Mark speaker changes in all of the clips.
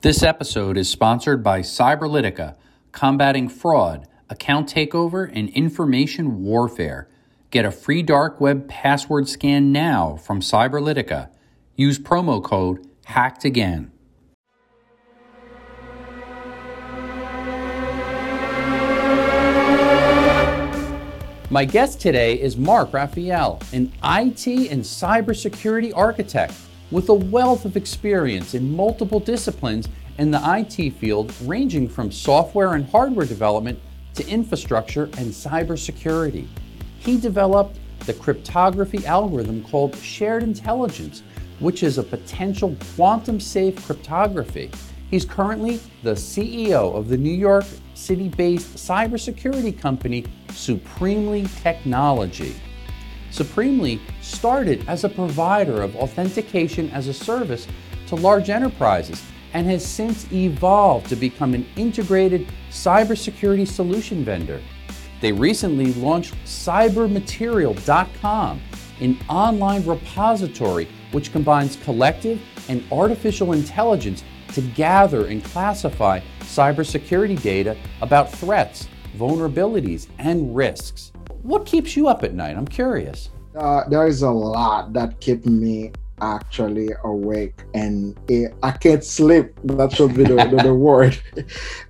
Speaker 1: This episode is sponsored by Cyberlytica, combating fraud, account takeover, and information warfare. Get a free dark web password scan now from Cyberlytica. Use promo code HACKEDAGAIN. My guest today is Mark Raphael, an IT and cybersecurity architect with a wealth of experience in multiple disciplines in the IT field, ranging from software and hardware development to infrastructure and cybersecurity. He developed the cryptography algorithm called shared intelligence, which is a potential quantum safe cryptography. He's currently the CEO of the New York City based cybersecurity company Supremely Technology. Supremely started as a provider of authentication as a service to large enterprises and has since evolved to become an integrated cybersecurity solution vendor. They recently launched cybermaterial.com, an online repository which combines collective and artificial intelligence to gather and classify cybersecurity data about threats, vulnerabilities, and risks. What keeps you up at night? I'm curious.
Speaker 2: Uh, there is a lot that keep me actually awake and it, I can't sleep. That should be the, the, the word.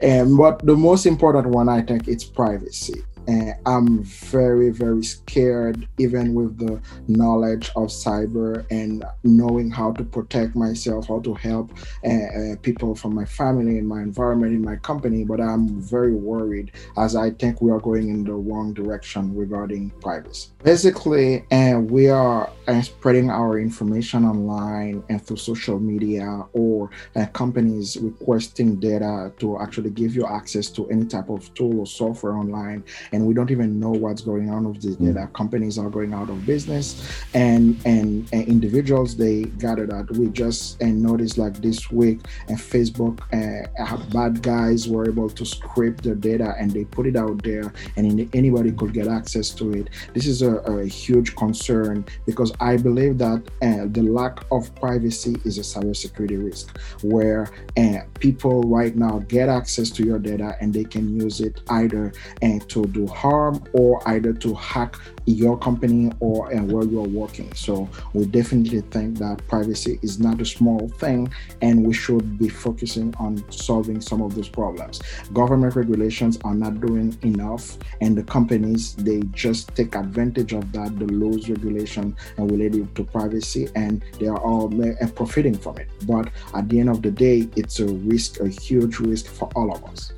Speaker 2: and but the most important one, I think, it's privacy. And I'm very, very scared, even with the knowledge of cyber and knowing how to protect myself, how to help uh, people from my family, in my environment, in my company. But I'm very worried as I think we are going in the wrong direction regarding privacy. Basically, uh, we are uh, spreading our information online and through social media or uh, companies requesting data to actually give you access to any type of tool or software online. And and we don't even know what's going on with the mm. data. Companies are going out of business, and and, and individuals they gather that we just and noticed like this week and Facebook uh, bad guys were able to scrape the data and they put it out there, and anybody could get access to it. This is a, a huge concern because I believe that uh, the lack of privacy is a cybersecurity risk, where uh, people right now get access to your data and they can use it either and uh, to do harm or either to hack your company or and where you're working. So we definitely think that privacy is not a small thing and we should be focusing on solving some of those problems. Government regulations are not doing enough and the companies they just take advantage of that, the laws regulation and related to privacy and they are all profiting from it. But at the end of the day, it's a risk, a huge risk for all of us.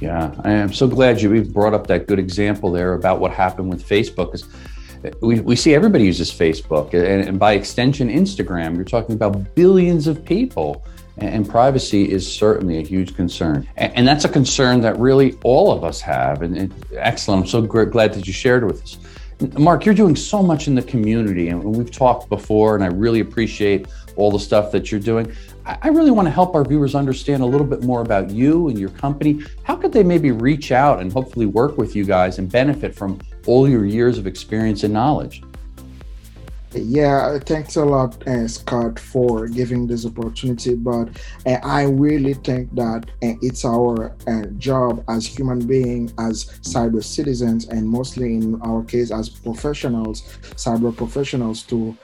Speaker 1: Yeah, I am so glad you brought up that good example there about what happened with Facebook. Because we, we see everybody uses Facebook, and, and by extension, Instagram. You're talking about billions of people, and, privacy is certainly a huge concern. And, that's a concern that really all of us have. And excellent. I'm so glad that you shared with us. Mark, you're doing so much in the community, and we've talked before, and I really appreciate all the stuff that you're doing. I really want to help our viewers understand a little bit more about you and your company. How could they maybe reach out and hopefully work with you guys and benefit from all your years of experience and knowledge?
Speaker 2: Yeah, thanks a lot, uh, Scott, for giving this opportunity. But uh, I really think that uh, it's our uh, job as human beings, as cyber citizens, and mostly in our case as professionals, cyber professionals, to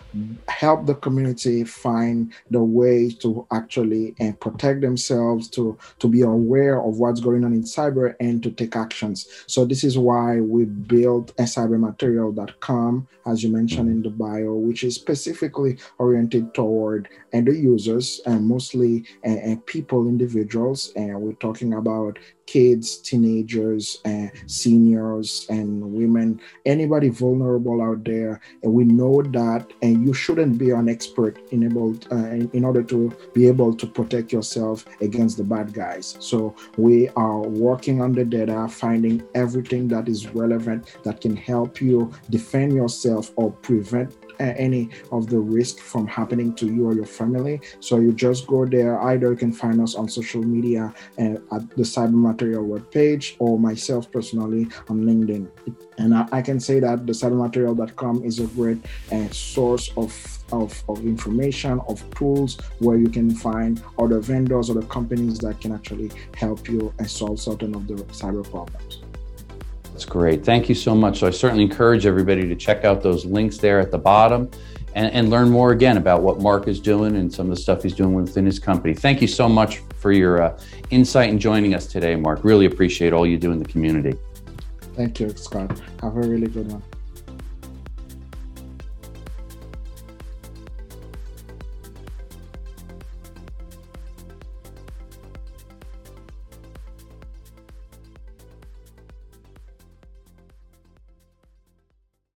Speaker 2: help the community find the way to actually uh, protect themselves, to to be aware of what's going on in cyber, and to take actions. So this is why we built a cybermaterial.com, as you mentioned in the bio which is specifically oriented toward end users and mostly uh, people, individuals. And we're talking about kids, teenagers, uh, seniors, and women, anybody vulnerable out there. And we know that, and you shouldn't be an expert in able uh, in order to be able to protect yourself against the bad guys. So we are working on the data, finding everything that is relevant that can help you defend yourself or prevent any of the risk from happening to you or your family. So you just go there. Either you can find us on social media and at the Cyber Material webpage, or myself personally on LinkedIn. And I, I can say that the cybermaterial.com is a great uh, source of of, of information, of tools where you can find other vendors or the companies that can actually help you and solve certain of the cyber problems.
Speaker 1: That's great. Thank you so much. So I certainly encourage everybody to check out those links there at the bottom and, and learn more again about what Mark is doing and some of the stuff he's doing within his company. Thank you so much for your uh, insight and joining us today, Mark. Really appreciate all you do in the community.
Speaker 2: Thank you, Scott. Have a really good one.